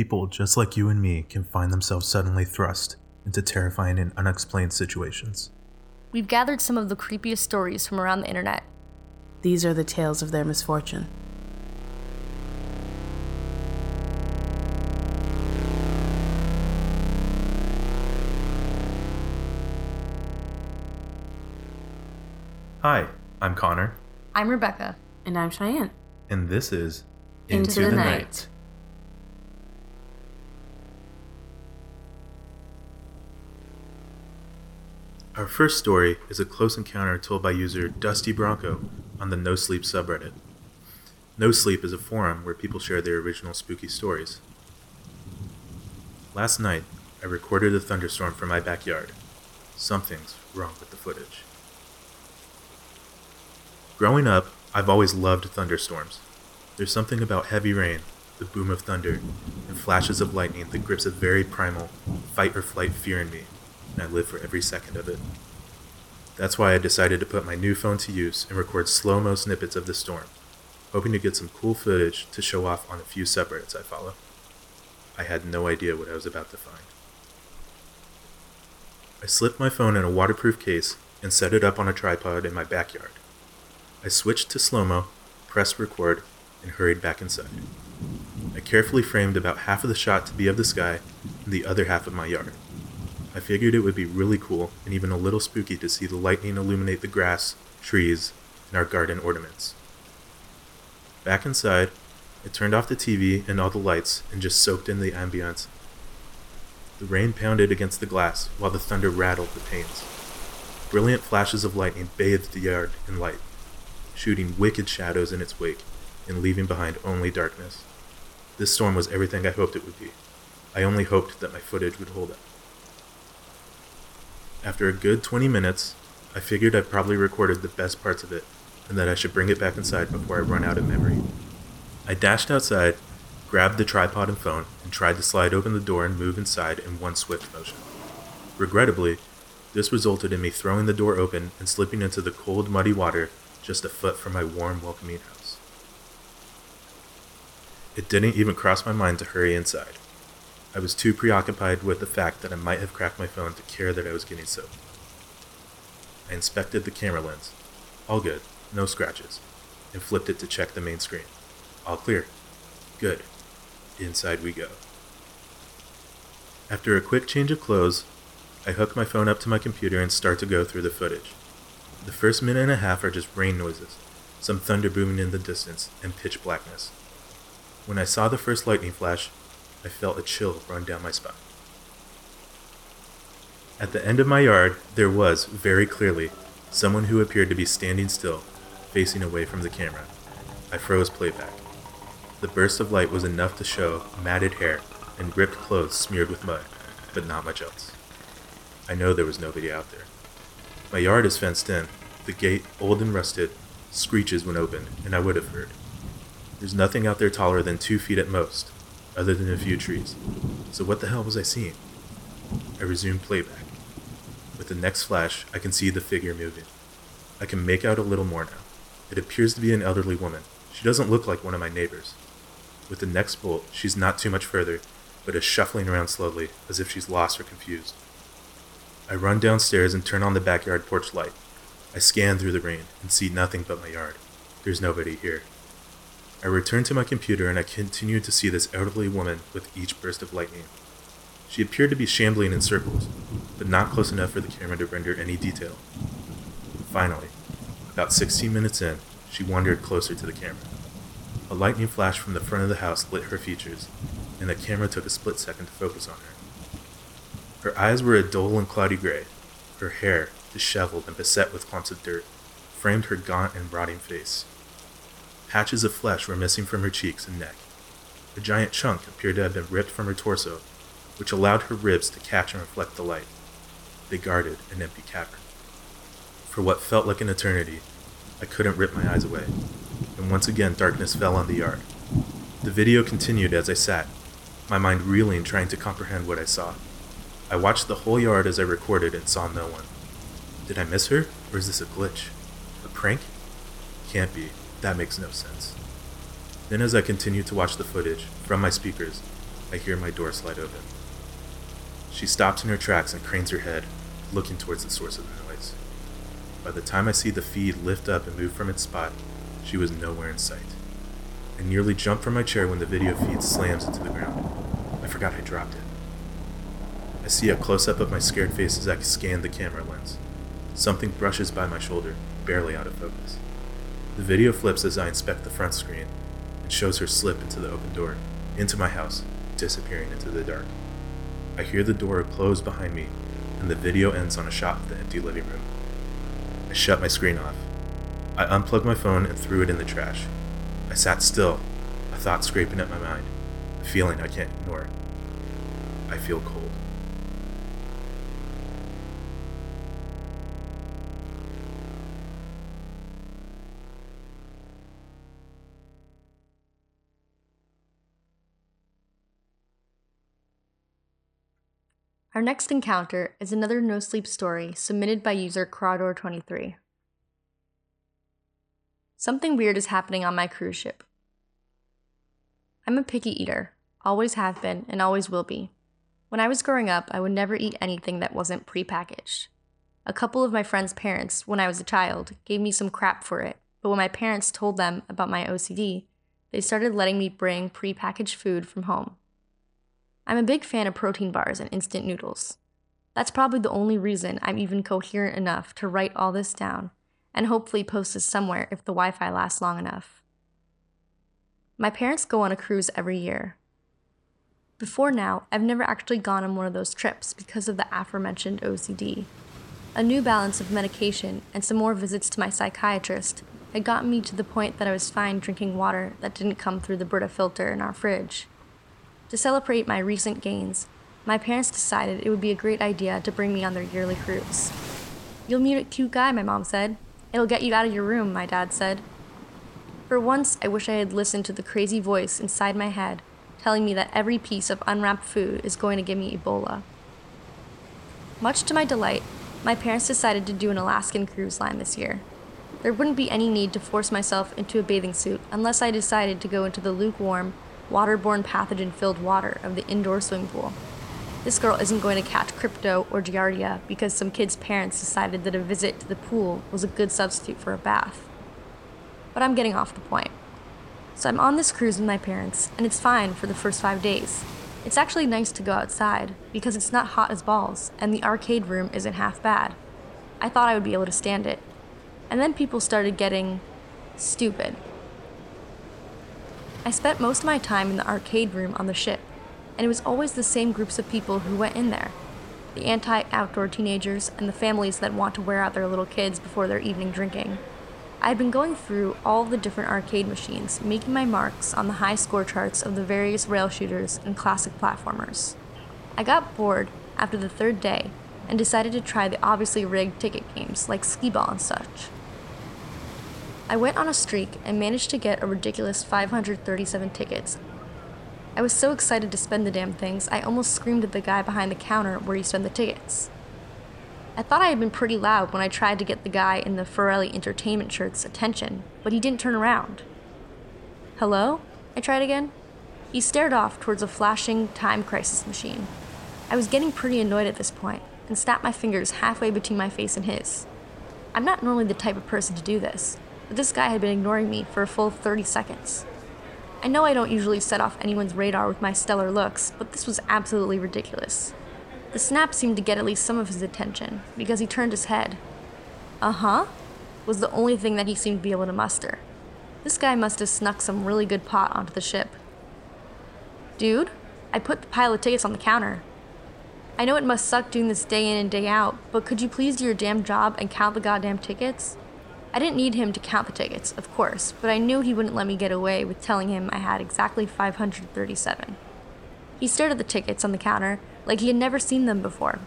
People just like you and me can find themselves suddenly thrust into terrifying and unexplained situations. We've gathered some of the creepiest stories from around the internet. These are the tales of their misfortune. Hi, I'm Connor, I'm Rebecca. And I'm Cheyenne. and this is Into the Night. Our first story is a close encounter told by user Dusty Bronco on the No Sleep subreddit. No Sleep is a forum where people share their original spooky stories. Last night, I recorded a thunderstorm from my backyard. Something's wrong with the footage. Growing up, I've always loved thunderstorms. There's something about heavy rain, the boom of thunder, and flashes of lightning that grips a very primal fight or flight fear in me, and I live for every second of it. That's why I decided to put my new phone to use and record slow mo snippets of the storm, hoping to get some cool footage to show off on a few subreddits I follow. I had no idea what I was about to find. I slipped my phone in a waterproof case and set it up on a tripod in my backyard. I switched to slow mo, pressed record, and hurried back inside. I carefully framed about half of the shot to be of the sky and the other half of my yard. I figured it would be really cool and even a little spooky to see the lightning illuminate the grass, trees, and our garden ornaments. Back inside, I turned off the TV and all the lights and just soaked in the ambience. The rain pounded against the glass while the thunder rattled the panes. Brilliant flashes of lightning bathed the yard in light, shooting wicked shadows in its wake and leaving behind only darkness. This storm was everything I hoped it would be. I only hoped that my footage would hold up. After a good 20 minutes, I figured I'd probably recorded the best parts of it and that I should bring it back inside before I run out of memory. I dashed outside, grabbed the tripod and phone, and tried to slide open the door and move inside in one swift motion. Regrettably, this resulted in me throwing the door open and slipping into the cold, muddy water just a foot from my warm, welcoming house. It didn't even cross my mind to hurry inside. I was too preoccupied with the fact that I might have cracked my phone to care that I was getting soaked. I inspected the camera lens. All good, no scratches, and flipped it to check the main screen. All clear. Good. Inside we go. After a quick change of clothes, I hook my phone up to my computer and start to go through the footage. The first minute and a half are just rain noises, some thunder booming in the distance, and pitch blackness. When I saw the first lightning flash, I felt a chill run down my spine. At the end of my yard, there was, very clearly, someone who appeared to be standing still, facing away from the camera. I froze playback. The burst of light was enough to show matted hair and ripped clothes smeared with mud, but not much else. I know there was nobody out there. My yard is fenced in. The gate, old and rusted, screeches when opened, and I would have heard. There's nothing out there taller than two feet at most, other than a few trees. So what the hell was I seeing? I resumed playback. With the next flash, I can see the figure moving. I can make out a little more now. It appears to be an elderly woman. She doesn't look like one of my neighbors. With the next bolt, she's not too much further, but is shuffling around slowly, as if she's lost or confused. I run downstairs and turn on the backyard porch light. I scan through the rain and see nothing but my yard. There's nobody here. I returned to my computer and I continued to see this elderly woman with each burst of lightning. She appeared to be shambling in circles, but not close enough for the camera to render any detail. Finally, about 16 minutes in, she wandered closer to the camera. A lightning flash from the front of the house lit her features, and the camera took a split second to focus on her. Her eyes were a dull and cloudy gray. Her hair, disheveled and beset with clumps of dirt, framed her gaunt and rotting face. Patches of flesh were missing from her cheeks and neck. A giant chunk appeared to have been ripped from her torso, which allowed her ribs to catch and reflect the light. They guarded an empty cavern. For what felt like an eternity, I couldn't rip my eyes away, and once again darkness fell on the yard. The video continued as I sat, my mind reeling trying to comprehend what I saw. I watched the whole yard as I recorded and saw no one. Did I miss her, or is this a glitch? A prank? Can't be. That makes no sense. Then, as I continue to watch the footage from my speakers, I hear my door slide open. She stops in her tracks and cranes her head, looking towards the source of the noise. By the time I see the feed lift up and move from its spot, she was nowhere in sight. I nearly jump from my chair when the video feed slams into the ground. I forgot I dropped it. I see a close up of my scared face as I scan the camera lens. Something brushes by my shoulder, barely out of focus. The video flips as I inspect the front screen and shows her slip into the open door, into my house, disappearing into the dark. I hear the door close behind me, and the video ends on a shot of the empty living room. I shut my screen off. I unplugged my phone and threw it in the trash. I sat still, a thought scraping at my mind, a feeling I can't ignore. I feel cold. Our next encounter is another no sleep story submitted by user Crawdor23. Something weird is happening on my cruise ship. I'm a picky eater, always have been, and always will be. When I was growing up, I would never eat anything that wasn't prepackaged. A couple of my friends' parents, when I was a child, gave me some crap for it, but when my parents told them about my OCD, they started letting me bring prepackaged food from home. I'm a big fan of protein bars and instant noodles. That's probably the only reason I'm even coherent enough to write all this down and hopefully post this somewhere if the Wi Fi lasts long enough. My parents go on a cruise every year. Before now, I've never actually gone on one of those trips because of the aforementioned OCD. A new balance of medication and some more visits to my psychiatrist had gotten me to the point that I was fine drinking water that didn't come through the Brita filter in our fridge. To celebrate my recent gains, my parents decided it would be a great idea to bring me on their yearly cruise. You'll meet a cute guy, my mom said. It'll get you out of your room, my dad said. For once, I wish I had listened to the crazy voice inside my head telling me that every piece of unwrapped food is going to give me Ebola. Much to my delight, my parents decided to do an Alaskan cruise line this year. There wouldn't be any need to force myself into a bathing suit unless I decided to go into the lukewarm, waterborne pathogen filled water of the indoor swimming pool. This girl isn't going to catch crypto or giardia because some kid's parents decided that a visit to the pool was a good substitute for a bath. But I'm getting off the point. So I'm on this cruise with my parents, and it's fine for the first five days. It's actually nice to go outside because it's not hot as balls, and the arcade room isn't half bad. I thought I would be able to stand it. And then people started getting stupid. I spent most of my time in the arcade room on the ship, and it was always the same groups of people who went in there the anti outdoor teenagers and the families that want to wear out their little kids before their evening drinking. I had been going through all the different arcade machines, making my marks on the high score charts of the various rail shooters and classic platformers. I got bored after the third day and decided to try the obviously rigged ticket games like skee ball and such. I went on a streak and managed to get a ridiculous 537 tickets I was so excited to spend the damn things, I almost screamed at the guy behind the counter where you spend the tickets. I thought I had been pretty loud when I tried to get the guy in the Forelli Entertainment shirt's attention, but he didn't turn around. Hello? I tried again. He stared off towards a flashing time crisis machine. I was getting pretty annoyed at this point and snapped my fingers halfway between my face and his. I'm not normally the type of person to do this, but this guy had been ignoring me for a full 30 seconds. I know I don't usually set off anyone's radar with my stellar looks, but this was absolutely ridiculous. The snap seemed to get at least some of his attention, because he turned his head. Uh huh, was the only thing that he seemed to be able to muster. This guy must have snuck some really good pot onto the ship. Dude, I put the pile of tickets on the counter. I know it must suck doing this day in and day out, but could you please do your damn job and count the goddamn tickets? I didn't need him to count the tickets, of course, but I knew he wouldn't let me get away with telling him I had exactly 537. He stared at the tickets on the counter like he had never seen them before.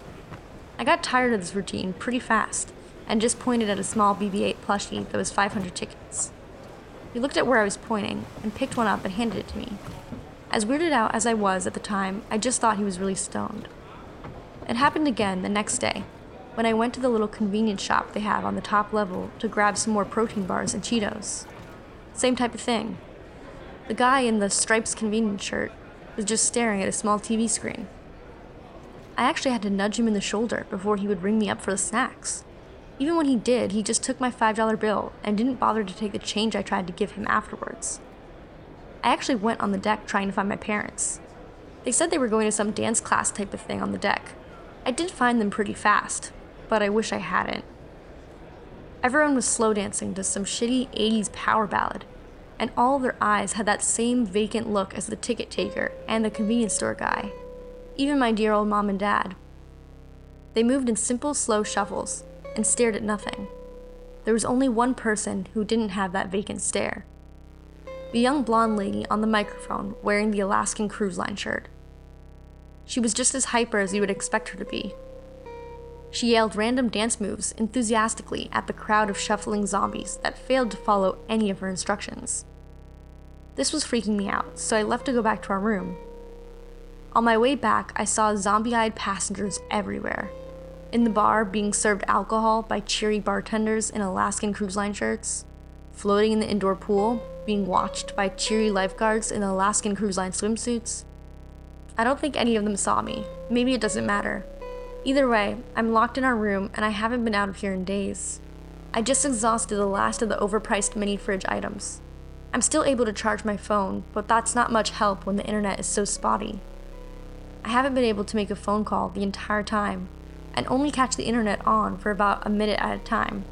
I got tired of this routine pretty fast and just pointed at a small BB 8 plushie that was 500 tickets. He looked at where I was pointing and picked one up and handed it to me. As weirded out as I was at the time, I just thought he was really stoned. It happened again the next day when I went to the little convenience shop they have on the top level to grab some more protein bars and Cheetos. Same type of thing. The guy in the stripes convenience shirt was just staring at a small TV screen. I actually had to nudge him in the shoulder before he would ring me up for the snacks. Even when he did, he just took my $5 bill and didn't bother to take the change I tried to give him afterwards. I actually went on the deck trying to find my parents. They said they were going to some dance class type of thing on the deck. I did find them pretty fast, but I wish I hadn't. Everyone was slow dancing to some shitty 80s power ballad, and all their eyes had that same vacant look as the ticket taker and the convenience store guy, even my dear old mom and dad. They moved in simple, slow shuffles and stared at nothing. There was only one person who didn't have that vacant stare the young blonde lady on the microphone wearing the Alaskan Cruise Line shirt. She was just as hyper as you would expect her to be. She yelled random dance moves enthusiastically at the crowd of shuffling zombies that failed to follow any of her instructions. This was freaking me out, so I left to go back to our room. On my way back, I saw zombie eyed passengers everywhere. In the bar, being served alcohol by cheery bartenders in Alaskan Cruise Line shirts, floating in the indoor pool, being watched by cheery lifeguards in Alaskan Cruise Line swimsuits. I don't think any of them saw me. Maybe it doesn't matter. Either way, I'm locked in our room and I haven't been out of here in days. I just exhausted the last of the overpriced mini fridge items. I'm still able to charge my phone, but that's not much help when the internet is so spotty. I haven't been able to make a phone call the entire time, and only catch the internet on for about a minute at a time.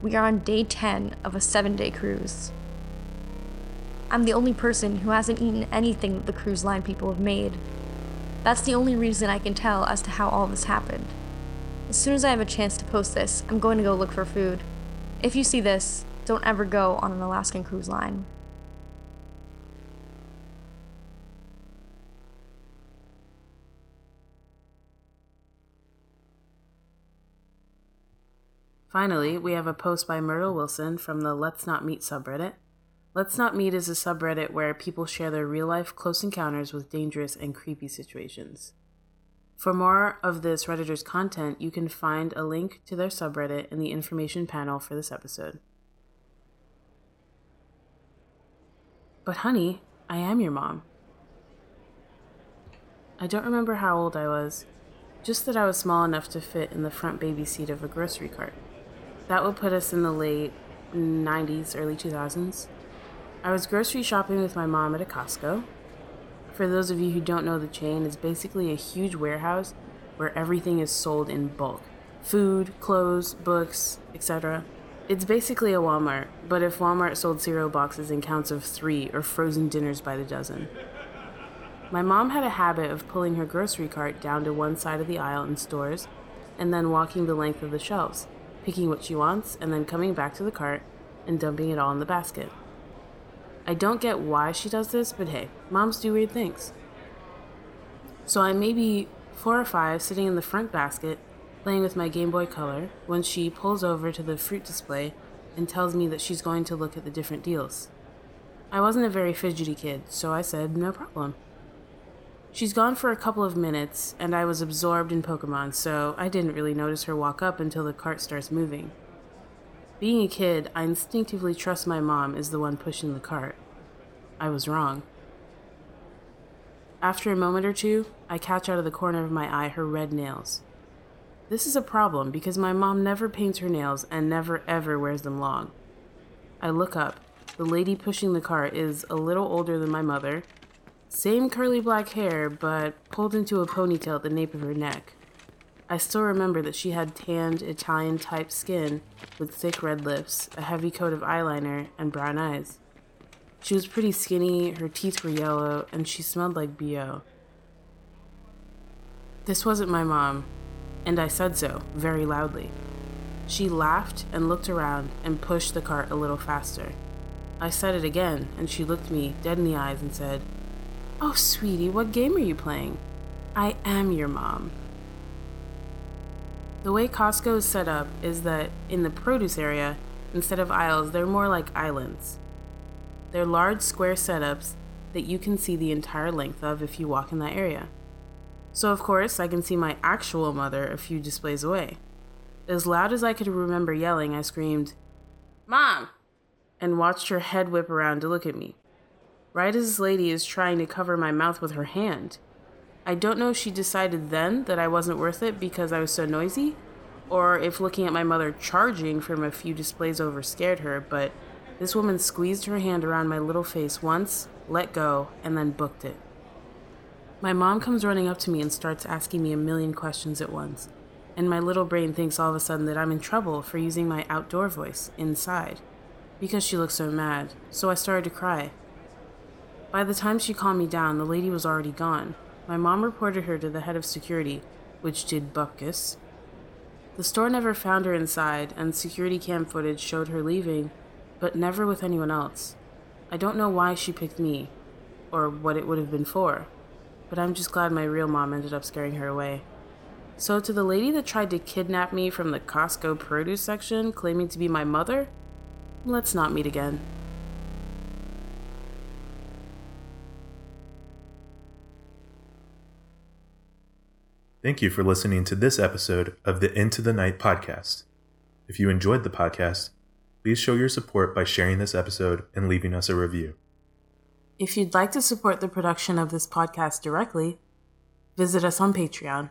We are on day 10 of a seven day cruise. I'm the only person who hasn't eaten anything that the cruise line people have made. That's the only reason I can tell as to how all this happened. As soon as I have a chance to post this, I'm going to go look for food. If you see this, don't ever go on an Alaskan cruise line. Finally, we have a post by Myrtle Wilson from the Let's Not Meet subreddit. Let's Not Meet is a subreddit where people share their real life close encounters with dangerous and creepy situations. For more of this Redditor's content, you can find a link to their subreddit in the information panel for this episode. But, honey, I am your mom. I don't remember how old I was, just that I was small enough to fit in the front baby seat of a grocery cart. That would put us in the late 90s, early 2000s. I was grocery shopping with my mom at a Costco. For those of you who don't know the chain, it's basically a huge warehouse where everything is sold in bulk food, clothes, books, etc. It's basically a Walmart, but if Walmart sold cereal boxes in counts of three or frozen dinners by the dozen. My mom had a habit of pulling her grocery cart down to one side of the aisle in stores and then walking the length of the shelves picking what she wants, and then coming back to the cart and dumping it all in the basket. I don't get why she does this, but hey, moms do weird things. So I may be four or five sitting in the front basket playing with my Game Boy Color when she pulls over to the fruit display and tells me that she's going to look at the different deals. I wasn't a very fidgety kid, so I said, no problem. She's gone for a couple of minutes, and I was absorbed in Pokemon, so I didn't really notice her walk up until the cart starts moving. Being a kid, I instinctively trust my mom is the one pushing the cart. I was wrong. After a moment or two, I catch out of the corner of my eye her red nails. This is a problem because my mom never paints her nails and never ever wears them long. I look up. The lady pushing the cart is a little older than my mother, same curly black hair, but pulled into a ponytail at the nape of her neck. I still remember that she had tanned Italian type skin with thick red lips, a heavy coat of eyeliner, and brown eyes. She was pretty skinny, her teeth were yellow, and she smelled like BO. This wasn't my mom, and I said so, very loudly. She laughed and looked around and pushed the cart a little faster. I said it again, and she looked me dead in the eyes and said, Oh, sweetie, what game are you playing? I am your mom. The way Costco is set up is that in the produce area, instead of aisles, they're more like islands. They're large square setups that you can see the entire length of if you walk in that area. So, of course, I can see my actual mother a few displays away. As loud as I could remember yelling, I screamed, Mom! and watched her head whip around to look at me. right as this lady is trying to cover my mouth with her hand. I don't know if she decided then that I wasn't worth it because I was so noisy, or if looking at my mother charging from a few displays over scared her, but this woman squeezed her hand around my little face once, let go, and then booked it. My mom comes running up to me and starts asking me a million questions at once, and my little brain thinks all of a sudden that I'm in trouble for using my outdoor voice inside because she looked so mad, so I started to cry. By the time she calmed me down, the lady was already gone. My mom reported her to the head of security, which did Bupkis. The store never found her inside, and security cam footage showed her leaving, but never with anyone else. I don't know why she picked me, or what it would have been for, but I'm just glad my real mom ended up scaring her away. So, to the lady that tried to kidnap me from the Costco produce section, claiming to be my mother, let's not meet again. Thank you for listening to this episode of the Into the Night podcast. If you enjoyed the podcast, please show your support by sharing this episode and leaving us a review. If you'd like to support the production of this podcast directly, visit us on Patreon.